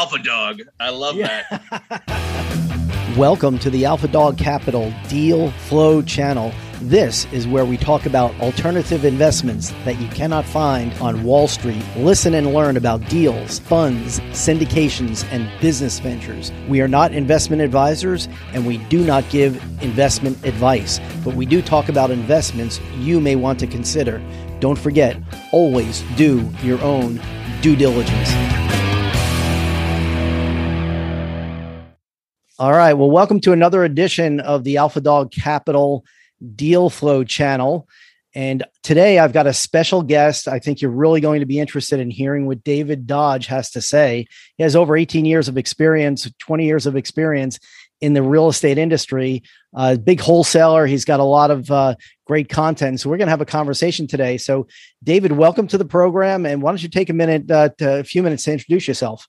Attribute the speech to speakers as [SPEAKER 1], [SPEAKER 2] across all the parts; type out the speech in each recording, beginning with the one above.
[SPEAKER 1] alpha dog. I love yeah.
[SPEAKER 2] that. Welcome to the Alpha Dog Capital Deal Flow channel. This is where we talk about alternative investments that you cannot find on Wall Street. Listen and learn about deals, funds, syndications, and business ventures. We are not investment advisors and we do not give investment advice, but we do talk about investments you may want to consider. Don't forget, always do your own due diligence. All right. Well, welcome to another edition of the Alpha Dog Capital Deal Flow channel. And today I've got a special guest. I think you're really going to be interested in hearing what David Dodge has to say. He has over 18 years of experience, 20 years of experience in the real estate industry. Uh, big wholesaler. He's got a lot of uh, great content. So we're going to have a conversation today. So, David, welcome to the program. And why don't you take a minute, uh, to, a few minutes to introduce yourself?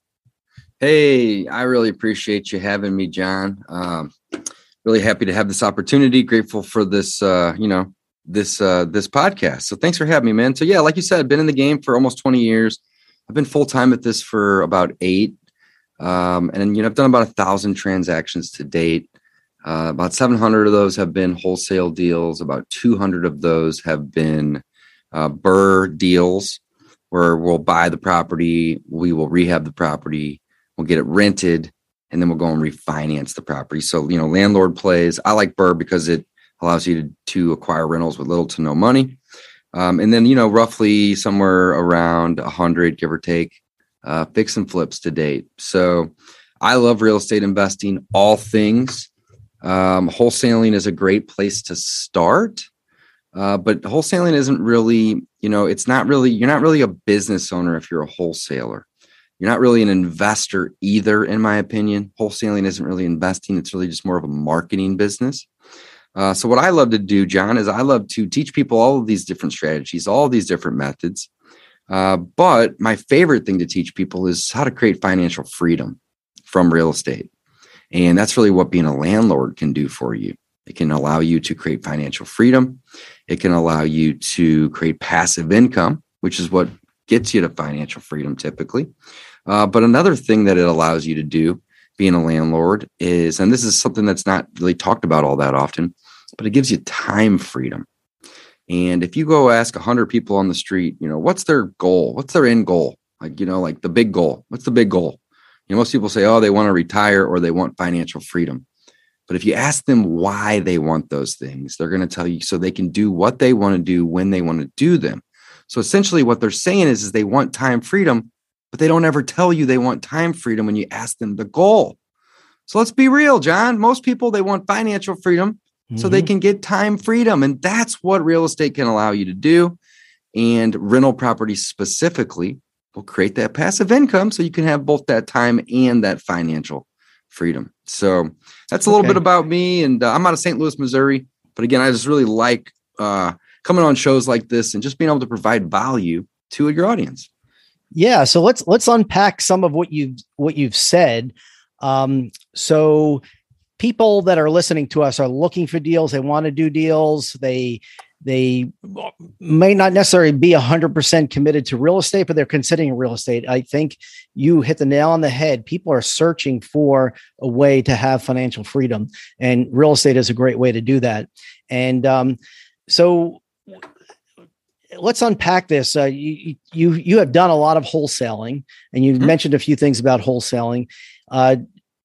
[SPEAKER 3] Hey, I really appreciate you having me, John. Um, really happy to have this opportunity. Grateful for this, uh, you know, this uh, this podcast. So thanks for having me, man. So yeah, like you said, I've been in the game for almost 20 years. I've been full time at this for about eight. Um, and you know, I've done about a thousand transactions to date. Uh, about 700 of those have been wholesale deals. About 200 of those have been uh, BRRRR deals, where we'll buy the property, we will rehab the property, we'll get it rented, and then we'll go and refinance the property. So you know, landlord plays. I like BRRRR because it allows you to, to acquire rentals with little to no money. Um, and then you know, roughly somewhere around 100, give or take, uh, fix and flips to date. So I love real estate investing, all things. Um, wholesaling is a great place to start. Uh, but wholesaling isn't really, you know, it's not really, you're not really a business owner if you're a wholesaler. You're not really an investor either, in my opinion. Wholesaling isn't really investing, it's really just more of a marketing business. Uh, so, what I love to do, John, is I love to teach people all of these different strategies, all these different methods. Uh, but my favorite thing to teach people is how to create financial freedom from real estate. And that's really what being a landlord can do for you. It can allow you to create financial freedom. It can allow you to create passive income, which is what gets you to financial freedom typically. Uh, but another thing that it allows you to do being a landlord is, and this is something that's not really talked about all that often, but it gives you time freedom. And if you go ask 100 people on the street, you know, what's their goal? What's their end goal? Like, you know, like the big goal. What's the big goal? You know, most people say, oh, they want to retire or they want financial freedom. But if you ask them why they want those things, they're going to tell you so they can do what they want to do when they want to do them. So essentially, what they're saying is, is they want time freedom, but they don't ever tell you they want time freedom when you ask them the goal. So let's be real, John. Most people, they want financial freedom, so they mm-hmm. can get time freedom. And that's what real estate can allow you to do. And rental properties specifically will create that passive income so you can have both that time and that financial freedom. So that's a little okay. bit about me. And uh, I'm out of St. Louis, Missouri. But again, I just really like uh, coming on shows like this and just being able to provide value to your audience.
[SPEAKER 2] Yeah, so let's let's unpack some of what you've what you've said. Um, so people that are listening to us are looking for deals. They want to do deals. They they may not necessarily be 100% committed to real estate but they're considering real estate. I think you hit the nail on the head. People are searching for a way to have financial freedom and real estate is a great way to do that. And um, so let's unpack this. Uh, you, you you have done a lot of wholesaling and you mm-hmm. mentioned a few things about wholesaling. Uh,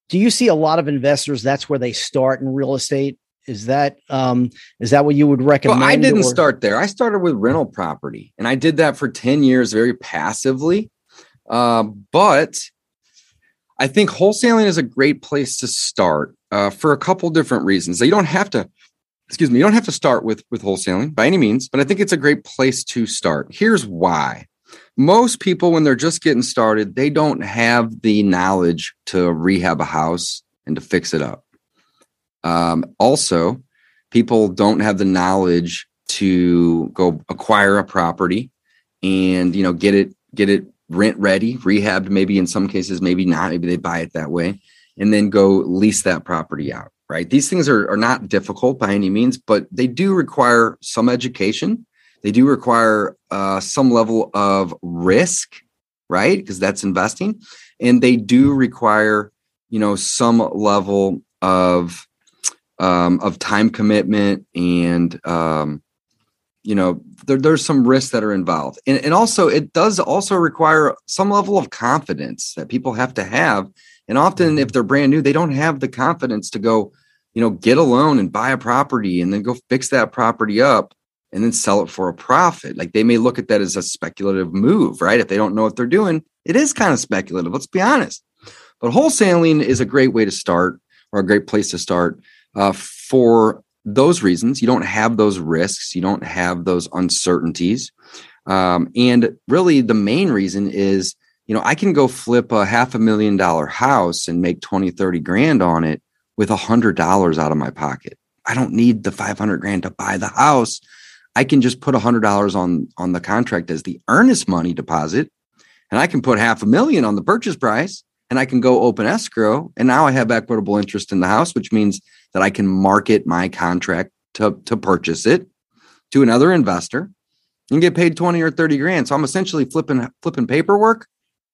[SPEAKER 2] do you see a lot of investors that's where they start in real estate? Is that um is that what you would recommend
[SPEAKER 3] well, i didn't or? start there. I started with rental property and i did that for 10 years very passively. Uh, but i think wholesaling is a great place to start uh, for a couple different reasons. You don't have to excuse me you don't have to start with with wholesaling by any means but i think it's a great place to start. Here's why. Most people when they're just getting started they don't have the knowledge to rehab a house and to fix it up. Um, also people don't have the knowledge to go acquire a property and you know get it get it rent ready rehabbed maybe in some cases maybe not maybe they buy it that way and then go lease that property out right these things are, are not difficult by any means but they do require some education they do require uh, some level of risk, right? Because that's investing. and they do require you know some level of um, of time commitment and um, you know there, there's some risks that are involved and, and also it does also require some level of confidence that people have to have and often if they're brand new they don't have the confidence to go you know get a loan and buy a property and then go fix that property up and then sell it for a profit. Like they may look at that as a speculative move right? If they don't know what they're doing it is kind of speculative let's be honest. But wholesaling is a great way to start or a great place to start uh, for those reasons. You don't have those risks, you don't have those uncertainties. Um, and really, the main reason is, you know, I can go flip a half a million dollar house and make 20, 30 grand on it with a hundred dollars out of my pocket. I don't need the 500 grand to buy the house. I can just put a hundred dollars on, on the contract as the earnest money deposit. And I can put half a million on the purchase price and I can go open escrow. And now I have equitable interest in the house, which means that I can market my contract to, to purchase it to another investor and get paid 20 or 30 grand. So I'm essentially flipping flipping paperwork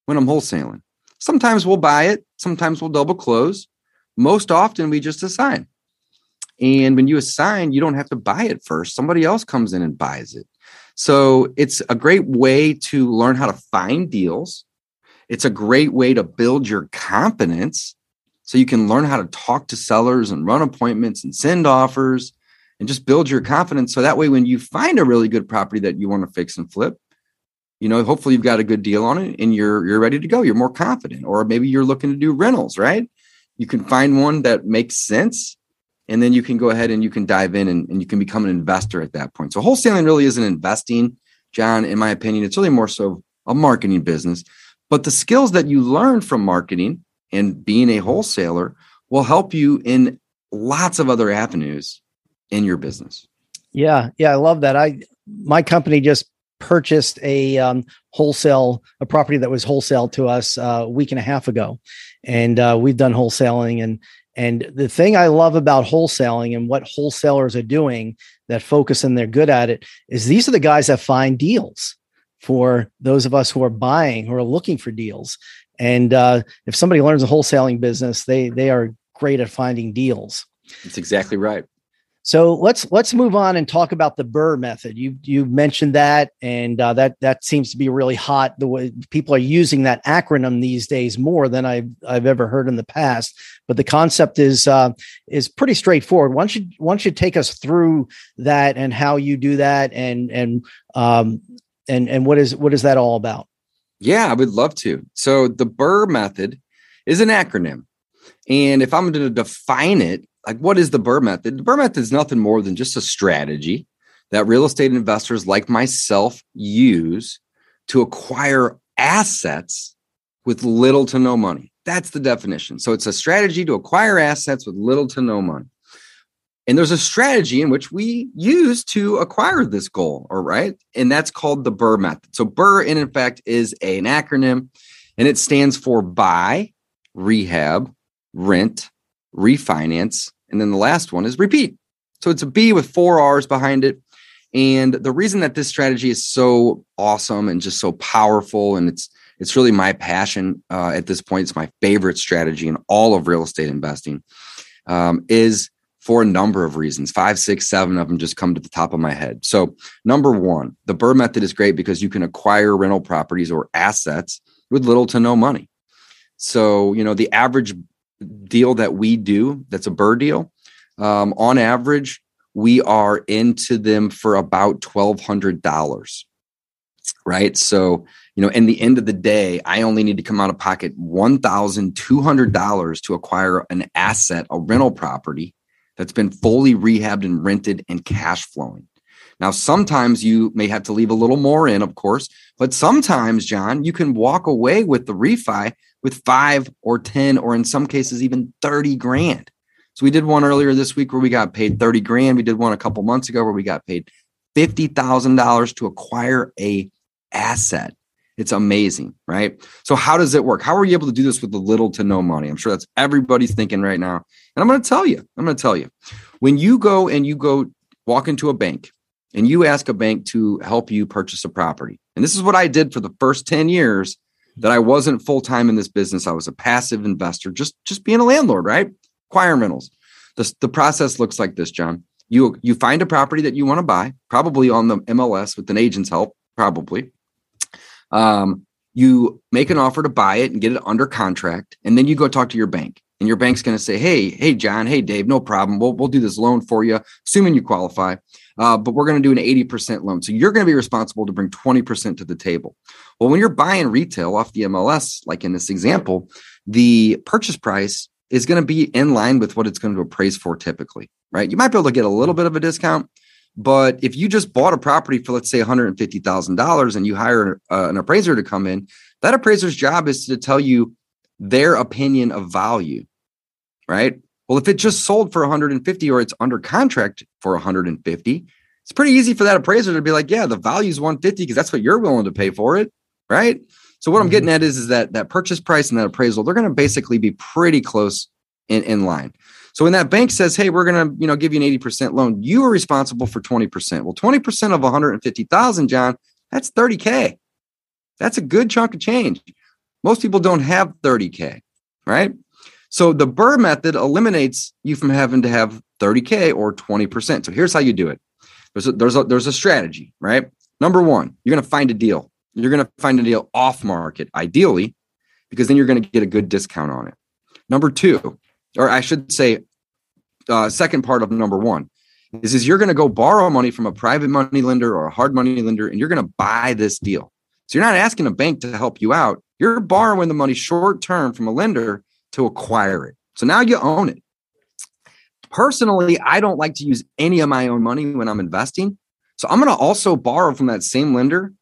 [SPEAKER 3] when I'm wholesaling. Sometimes we'll buy it, sometimes we'll double close. Most often we just assign. And when you assign, you don't have to buy it first. Somebody else comes in and buys it. So it's a great way to learn how to find deals it's a great way to build your confidence so you can learn how to talk to sellers and run appointments and send offers and just build your confidence. So that way, when you find a really good property that you want to fix and flip, you know, hopefully you've got a good deal on it and you're you're ready to go. You're more confident, or maybe you're looking to do rentals, right? You can find one that makes sense, and then you can go ahead and you can dive in and, and you can become an investor at that point. So wholesaling really isn't investing, John. In my opinion, it's really more so a marketing business. But the skills that you learn from marketing and being a wholesaler will help you in lots of other avenues in your business.
[SPEAKER 2] Yeah, yeah, I love that. I my company just purchased a um, wholesale a property that was wholesale to us uh, a week and a half ago, and uh, we've done wholesaling and and the thing I love about wholesaling and what wholesalers are doing that focus and they're good at it is these are the guys that find deals for those of us who are buying, who are looking for deals. And uh, if somebody learns a wholesaling business, they they are great at finding deals.
[SPEAKER 3] That's exactly right.
[SPEAKER 2] So let's let's move on and talk about the BRRRR method. You you mentioned that, and uh, that that seems to be really hot. The way people are using that acronym these days more than I've I've ever heard in the past. But the concept is uh, is pretty straightforward. Why don't you why don't you take us through that and how you do that, and and um, and and what is what is that all about?
[SPEAKER 3] Yeah, I would love to. So the BRRRR method is an acronym. And if I'm going to define it, like what is the BRRRR method? The BRRRR method is nothing more than just a strategy that real estate investors like myself use to acquire assets with little to no money. That's the definition. So it's a strategy to acquire assets with little to no money. And there's a strategy in which we use to acquire this goal, all right? And that's called the BRRRR method. So BRRRR, in effect, is a, an acronym and it stands for buy, rehab, rent, refinance, and then the last one is repeat. So it's a B with four R's behind it. And the reason that this strategy is so awesome and just so powerful, and it's it's really my passion uh, at this point. It's my favorite strategy in all of real estate investing. Um, is for a number of reasons. Five, six, seven of them just come to the top of my head. So, number one, the BRRRR method is great because you can acquire rental properties or assets with little to no money. So, you know, the average deal that we do that's a BRRRR deal, um, on average, we are into them for about $1,200. Right. So, you know, in the end of the day, I only need to come out of pocket $1,200 to acquire an asset, a rental property that's been fully rehabbed and rented and cash flowing. Now, sometimes you may have to leave a little more in, of course, but sometimes, John, you can walk away with the refi with five or 10, or in some cases, even 30 grand. So we did one earlier this week where we got paid 30 grand. We did one a couple months ago where we got paid $50,000 to acquire a asset. It's amazing, right? So how does it work? How are you able to do this with little to no money? I'm sure that's everybody's thinking right now. And I'm going to tell you, I'm going to tell you. When you go and you go walk into a bank and you ask a bank to help you purchase a property. And this is what I did for the first 10 years that I wasn't full time in this business. I was a passive investor, just just being a landlord, right? Acquiring rentals. The, the process looks like this, John. You you find a property that you want to buy, probably on the MLS with an agent's help, probably. Um, you make an offer to buy it and get it under contract, and then you go talk to your bank. And your bank's going to say, "Hey, hey, John, hey, Dave, no problem. We'll we'll do this loan for you, assuming you qualify. Uh, but we're going to do an 80% loan. So you're going to be responsible to bring 20% to the table. Well, when you're buying retail off the MLS, like in this example, the purchase price is going to be in line with what it's going to appraise for typically, right? You might be able to get a little bit of a discount, but if you just bought a property for, let's say, $150,000 and you hire uh, an appraiser to come in, that appraiser's job is to tell you their opinion of value, right? Well, if it just sold for 150 or it's under contract for 150, it's pretty easy for that appraiser to be like, yeah, the value is 150 because that's what you're willing to pay for it, right? So what mm-hmm. I'm getting at is, is that that purchase price and that appraisal, they're going to basically be pretty close in, in line. So when that bank says, "Hey, we're going to, you know, give you an 80% loan," you are responsible for 20%. Well, 20% of 150,000, John, that's 30k. That's a good chunk of change. Most people don't have 30k, right? So the BRRRR method eliminates you from having to have 30K or 20%. So here's how you do it. There's a, there's a, there's a strategy, right? Number one, you're going to find a deal. You're going to find a deal off market, ideally, because then you're going to get a good discount on it. Number two, or I should say, uh, second part of number one is, is you're going to go borrow money from a private money lender or a hard money lender, and you're going to buy this deal. So you're not asking a bank to help you out. You're borrowing the money short term from a lender to acquire it. So now you own it. Personally, I don't like to use any of my own money when I'm investing. So I'm going to also borrow from that same lender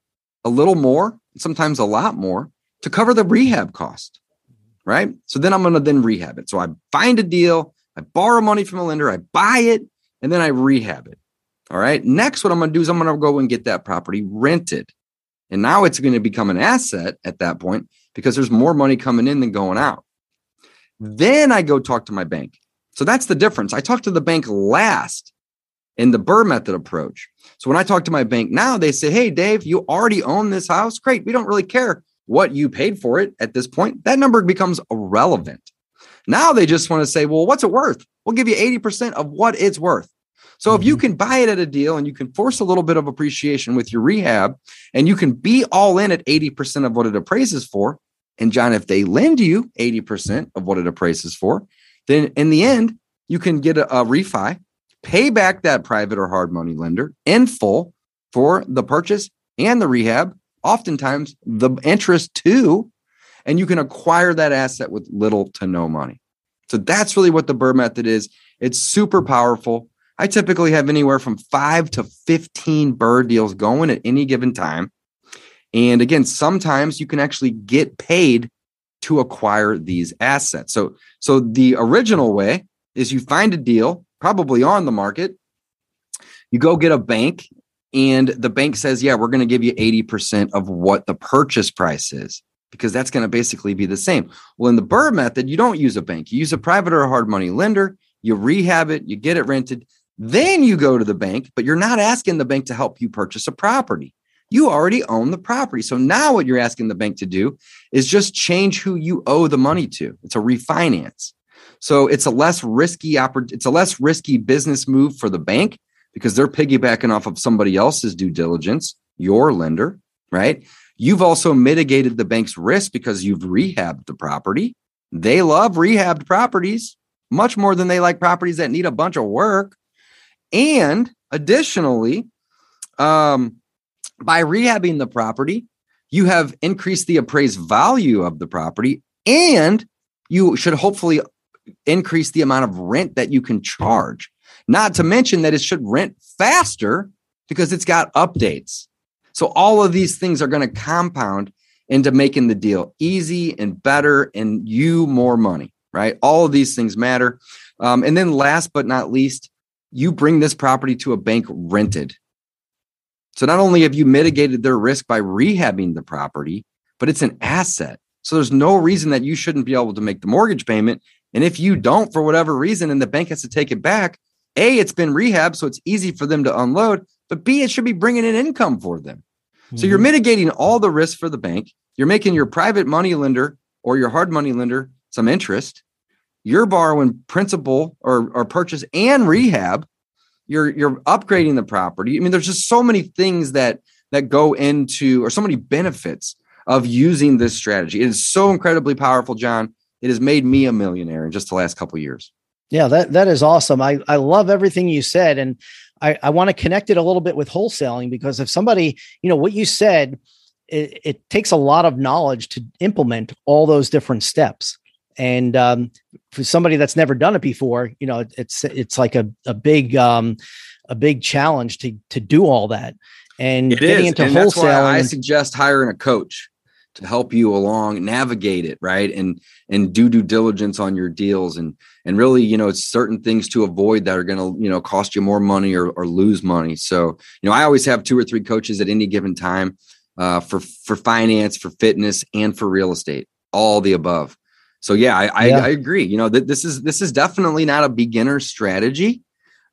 [SPEAKER 3] a little more, sometimes a lot more to cover the rehab cost. Right. So then I'm going to then rehab it. So I find a deal, I borrow money from a lender, I buy it, and then I rehab it. All right. Next, what I'm going to do is I'm going to go and get that property rented. And now it's going to become an asset at that point because there's more money coming in than going out. Then I go talk to my bank. So that's the difference. I talk to the bank last in the BRRRR method approach. So when I talk to my bank now, they say, Hey, Dave, you already own this house. Great. We don't really care what you paid for it at this point. That number becomes irrelevant. Now they just want to say, Well, what's it worth? We'll give you 80% of what it's worth. So if you mm-hmm. can buy it at a deal and you can force a little bit of appreciation with your rehab and you can be all in at 80% of what it appraises for, and John, if they lend you 80% of what it appraises for, then in the end, you can get a, a refi, pay back that private or hard money lender in full for the purchase and the rehab, oftentimes the interest too, and you can acquire that asset with little to no money. So that's really what the BRRRR method is. It's super powerful. I typically have anywhere from five to 15 BRRRR deals going at any given time. And again, sometimes you can actually get paid to acquire these assets. So, so the original way is you find a deal, probably on the market, you go get a bank, and the bank says, Yeah, we're going to give you 80% of what the purchase price is, because that's going to basically be the same. Well, in the BRRRR method, you don't use a bank, you use a private or a hard money lender, you rehab it, you get it rented, then you go to the bank, but you're not asking the bank to help you purchase a property you already own the property. So now what you're asking the bank to do is just change who you owe the money to. It's a refinance. So it's a less risky it's a less risky business move for the bank because they're piggybacking off of somebody else's due diligence, your lender, right? You've also mitigated the bank's risk because you've rehabbed the property. They love rehabbed properties much more than they like properties that need a bunch of work. And additionally, um, by rehabbing the property, you have increased the appraised value of the property and you should hopefully increase the amount of rent that you can charge. Not to mention that it should rent faster because it's got updates. So all of these things are going to compound into making the deal easy and better and you more money, right? All of these things matter. Um, and then last but not least, you bring this property to a bank rented. So not only have you mitigated their risk by rehabbing the property, but it's an asset. So there's no reason that you shouldn't be able to make the mortgage payment. And if you don't, for whatever reason, and the bank has to take it back, A, it's been rehab, so it's easy for them to unload. But B, it should be bringing in income for them. Mm-hmm. So you're mm-hmm. mitigating all the risk for the bank. You're making your private money lender or your hard money lender some interest. You're borrowing principal or, or purchase and rehab. You're you're upgrading the property. I mean, there's just so many things that that go into or so many benefits of using this strategy. It is so incredibly powerful, John. It has made me a millionaire in just the last couple years.
[SPEAKER 2] Yeah, that that is awesome. I I love everything you said, and I I want to connect it a little bit with wholesaling because if somebody, you know, what you said, it, it takes a lot of knowledge to implement all those different steps. And um, for somebody that's never done it before, you know, it's it's like a a big um, a big challenge to to do all that. And
[SPEAKER 3] it
[SPEAKER 2] getting
[SPEAKER 3] is.
[SPEAKER 2] into
[SPEAKER 3] and
[SPEAKER 2] wholesaling,
[SPEAKER 3] I suggest hiring a coach to help you along navigate it right and and do due diligence on your deals and and really you know it's certain things to avoid that are going to you know cost you more money or, or lose money so you know i always have two or three coaches at any given time uh, for for finance for fitness and for real estate all the above so yeah i
[SPEAKER 2] Yeah.
[SPEAKER 3] I, I agree you know that this is this is definitely not a beginner strategy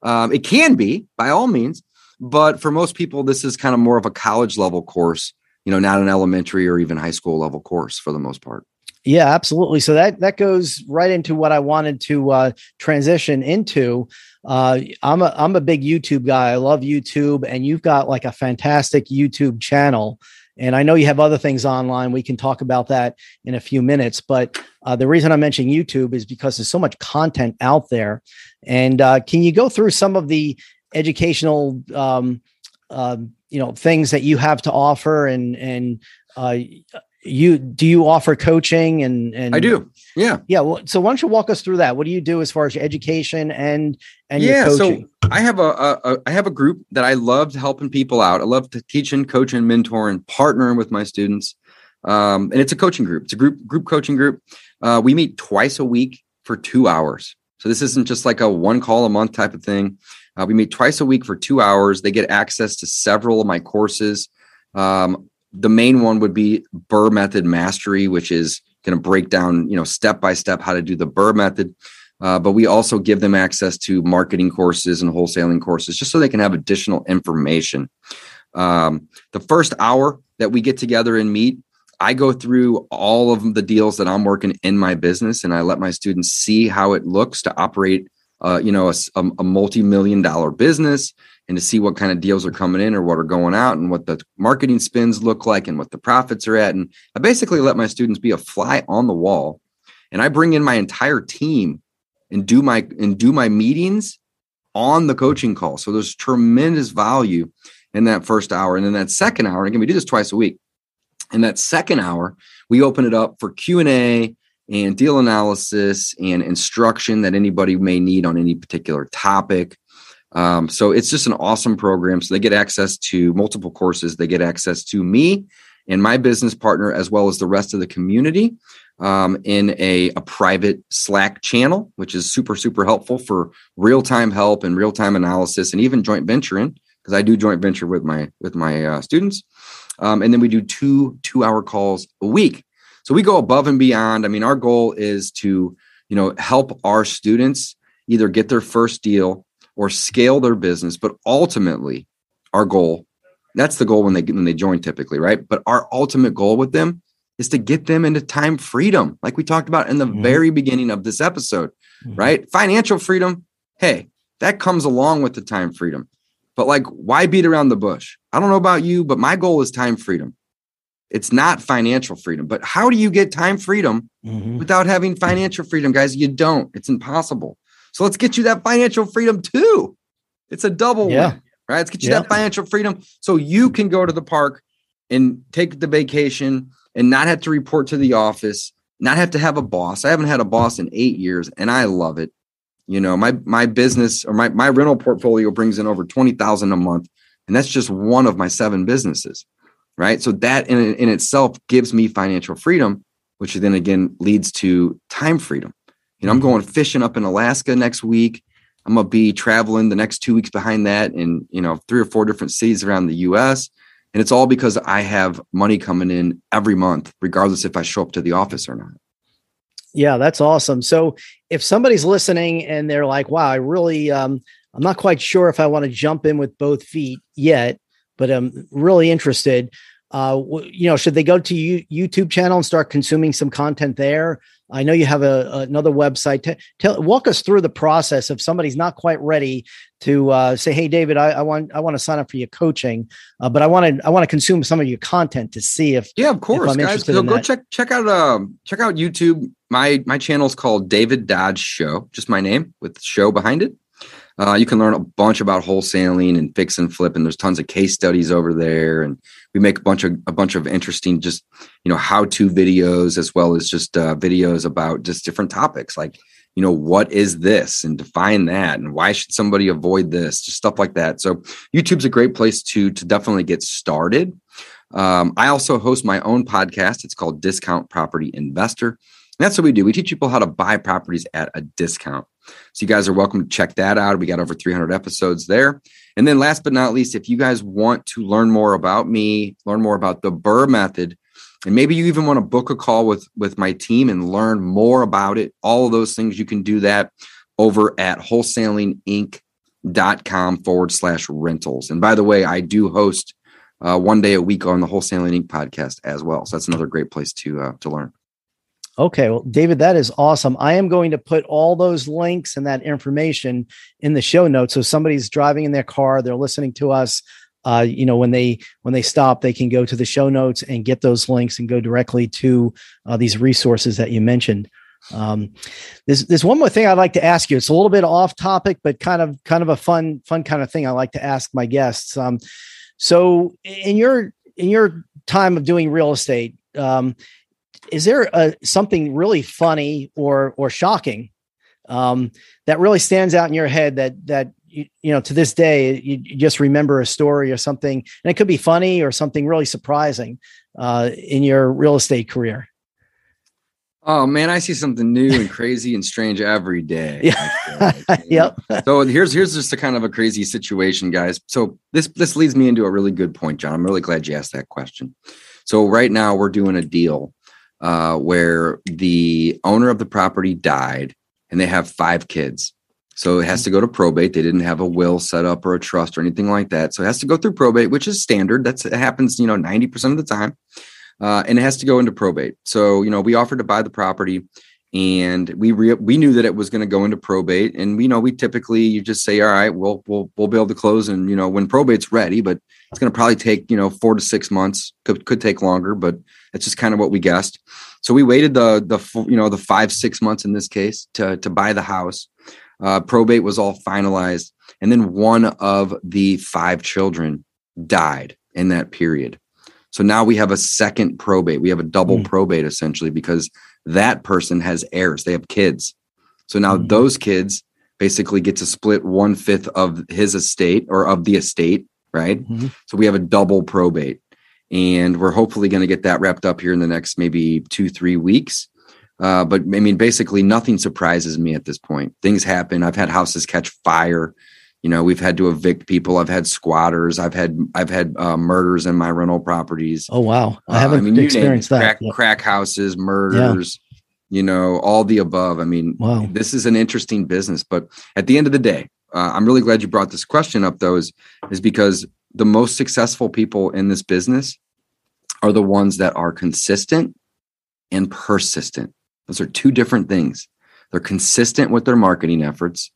[SPEAKER 3] um, it can be by all means but for most people this is kind of more of a college level course you know not an elementary or even high school level course for the most part
[SPEAKER 2] Yeah, absolutely. So that that goes right into what I wanted to uh, transition into. Uh, I'm a I'm a big YouTube guy. I love YouTube, and you've got like a fantastic YouTube channel. And I know you have other things online. We can talk about that in a few minutes. But uh, the reason I'm mentioning YouTube is because there's so much content out there. And uh, can you go through some of the educational, um, um, you know, things that you have to offer and and uh, you do you offer coaching and and
[SPEAKER 3] i do yeah
[SPEAKER 2] yeah well, so why don't you walk us through that what do you do as far as your education and and your
[SPEAKER 3] yeah
[SPEAKER 2] coaching
[SPEAKER 3] so i have a, a, a i have a group that i love helping people out. I love to teach and coach and mentor and partnering with my students. Um, and it's a coaching group. It's a group group coaching group. Uh, we meet twice a week for two hours. So this isn't just like a one call a month type of thing. Uh, we meet twice a week for two hours. They get access to several of my courses. Um, the main one would be BRRRR method mastery which is going to break down you know step by step how to do the BRRRR method uh, but we also give them access to marketing courses and wholesaling courses just so they can have additional information. Um, the first hour that we get together and meet i go through all of the deals that i'm working in my business and i let my students see how it looks to operate uh, you know a, a multi-million dollar business and to see what kind of deals are coming in or what are going out and what the marketing spins look like and what the profits are at. And i basically let my students be a fly on the wall and i bring in my entire team and do my and do my meetings on the coaching call. So there's tremendous value in that first hour. And then that second hour and again we do this twice a week. In that second hour we open it up for q&a and deal analysis and instruction that anybody may need on any particular topic. Um, so it's just an awesome program. So they get access to multiple courses. They get access to me and my business partner, as well as the rest of the community um, in a, a private Slack channel, which is super, super helpful for real time help and real time analysis and even joint venturing because I do joint venture with my with my uh, students. Um, and then we do two two hour calls a week. So we go above and beyond. I mean, our goal is to you know help our students either get their first deal or scale their business but ultimately our goal that's the goal when they when they join typically right but our ultimate goal with them is to get them into time freedom like we talked about in the
[SPEAKER 2] Mhm.
[SPEAKER 3] very beginning of this episode
[SPEAKER 2] Mhm.
[SPEAKER 3] right financial freedom hey that comes along with the time freedom but like why beat around the bush i don't know about you but my goal is time freedom it's not financial freedom but how do you get time freedom
[SPEAKER 2] Mhm.
[SPEAKER 3] without having financial freedom, guys. You don't. It's impossible. So let's get you that financial freedom too. It's a double
[SPEAKER 2] Yeah.
[SPEAKER 3] win, right? Let's get you
[SPEAKER 2] Yeah.
[SPEAKER 3] that financial freedom so you can go to the park and take the vacation and not have to report to the office, not have to have a boss. I haven't had a boss in eight years and I love it. You know, my my business or my, my rental portfolio brings in over 20,000 a month. And that's just one of my seven businesses. Right. So that in, in itself gives me financial freedom which then again leads to time freedom. You know, I'm mm-hmm. going fishing up in Alaska next week. I'm gonna be traveling the next two weeks behind that in you know three or four different cities around the U.S. And it's all because I have money coming in every month, regardless if I show up to the office or not.
[SPEAKER 2] Yeah, that's awesome. So if somebody's listening and they're like, wow, I really um I'm not quite sure if I want to jump in with both feet yet, but I'm really interested. uh, you know, should they go to you, YouTube channel and start consuming some content there? I know you have a, another website. T- tell, walk us through the process if somebody's not quite ready to uh, say, "Hey, David, I, I, want I want to sign up for your coaching, uh, but I want to I want to consume some of your content to see if
[SPEAKER 3] yeah, of course, guys. So go check check out um check out YouTube. My my channel is called David Dodge Show, just my name with show behind it. Uh, you can learn a bunch about wholesaling and fix and flip, and there's tons of case studies over there. And we make a bunch of a bunch of interesting, just you know, how to videos as well as just uh, videos about just different topics, like you know, what is this, and define that, and why should somebody avoid this, just stuff like that. So YouTube's a great place to to definitely get started. Um, I also host my own podcast. It's called Discount Property Investor. And that's what we do. We teach people how to buy properties at a discount. So you guys are welcome to check that out. We got over 300 episodes there. And then last but not least, if you guys want to learn more about me, learn more about the BRRRR method, and maybe you even want to book a call with with my team and learn more about it, all of those things, you can do that over at wholesalinginc.com forward slash rentals. And by the way, I do host uh, one day a week on the Wholesaling Inc. podcast as well. So that's another great place to uh, to learn.
[SPEAKER 2] Okay, well, David, that is awesome. I am going to put all those links and that information in the show notes. So somebody's driving in their car, they're listening to us. Uh, you know, when they when they stop, they can go to the show notes and get those links and go directly to uh, these resources that you mentioned. Um, there's there's one more thing I'd like to ask you. It's a little bit off topic, but kind of kind of a fun fun kind of thing I like to ask my guests. Um, so in your in your time of doing real estate, um, is there a, something really funny or or shocking um, that really stands out in your head that that you, you know to this day you, you, just remember a story or something and it could be funny or something really surprising uh, in your real estate career?
[SPEAKER 3] Oh man i see something new and crazy and strange every day
[SPEAKER 2] yeah. Yep.
[SPEAKER 3] So here's here's just a kind of a crazy situation guys. So this this leads me into a really good point john. I'm really glad you asked that question. So right now we're doing a deal uh, where the owner of the property died and they have five kids. So it has to go to probate. They didn't have a will set up or a trust or anything like that. So it has to go through probate, which is standard. That's it happens, you know, 90% of the time. Uh, and it has to go into probate. So, you know, we offered to buy the property and we re- we knew that it was going to go into probate and we you know we typically you just say all right we'll we'll we'll be able to close and you know when probate's ready but it's going to probably take you know 4 to 6 months could could take longer but that's just kind of what we guessed so we waited the the you know the 5 6 months in this case to to buy the house uh, probate was all finalized and then one of the five children died in that period so now we have a second probate we have a double mm. probate essentially because that person has heirs, they have kids. So now mm-hmm. those kids basically get to split one fifth of his estate or of the estate, right? Mm-hmm. So we have a double probate. And we're hopefully going to get that wrapped up here in the next maybe two, three weeks. Uh, but I mean, basically, nothing surprises me at this point. Things happen. I've had houses catch fire. You know, we've had to evict people. I've had squatters. I've had I've had uh, murders in my rental properties.
[SPEAKER 2] Oh wow, I haven't uh, I mean, experienced that.
[SPEAKER 3] Crack, crack, houses, murders you know, all the above. I mean, wow. this is an interesting business, but at the end of the day, uh, I'm really glad you brought this question up though, is, is because the most successful people in this business are the ones that are consistent and persistent. Those are two different things. They're consistent with their marketing efforts.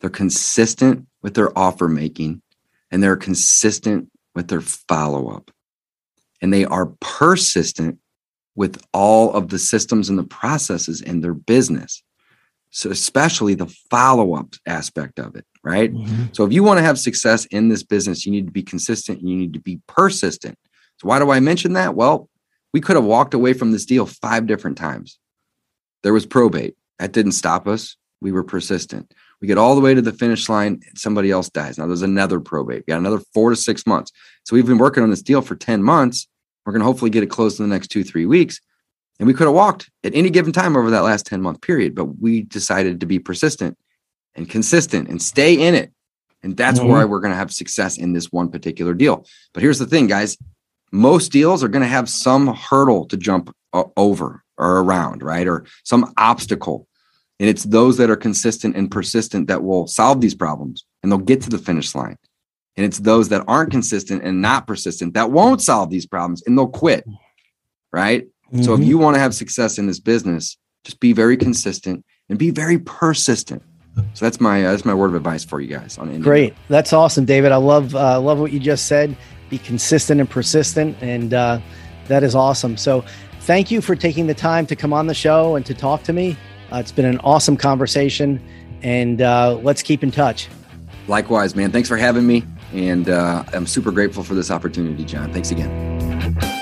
[SPEAKER 3] They're consistent with their offer making and they're consistent with their follow up. And they are persistent with all of the systems and the processes in their business. So, especially the follow up aspect of it, right? Mm-hmm. So, if you want to have success in this business, you need to be consistent and you need to be persistent. So, why do I mention that? Well, we could have walked away from this deal five different times. There was probate, that didn't stop us. We were persistent. We get all the way to the finish line, somebody else dies. Now, there's another probate. We got another four to six months. So, we've been working on this deal for 10 months we're going to hopefully get it closed in the next two, three weeks. And we could have walked at any given time over that last 10 month period, but we decided to be persistent and consistent and stay in it. And that's mm-hmm. why we're going to have success in this one particular deal. But here's the thing, guys most deals are going to have some hurdle to jump over or around, right? Or some obstacle. And it's those that are consistent and persistent that will solve these problems and they'll get to the finish line. And it's those that aren't consistent and not persistent that won't solve these problems and they'll quit. Right. Mm-hmm. So if mm-hmm. you want to have success in this business, just be very consistent and be very persistent. So that's my uh, that's my word of advice for you guys on
[SPEAKER 2] Great, that's awesome, David. I love uh, love what you just said. Be consistent and persistent, and uh, that is awesome. So, thank you for taking the time to come on the show and to talk to me. Uh, it's been an awesome conversation, and uh, let's keep in touch.
[SPEAKER 3] Likewise, man. Thanks for having me, and uh, I'm super grateful for this opportunity, John. Thanks again.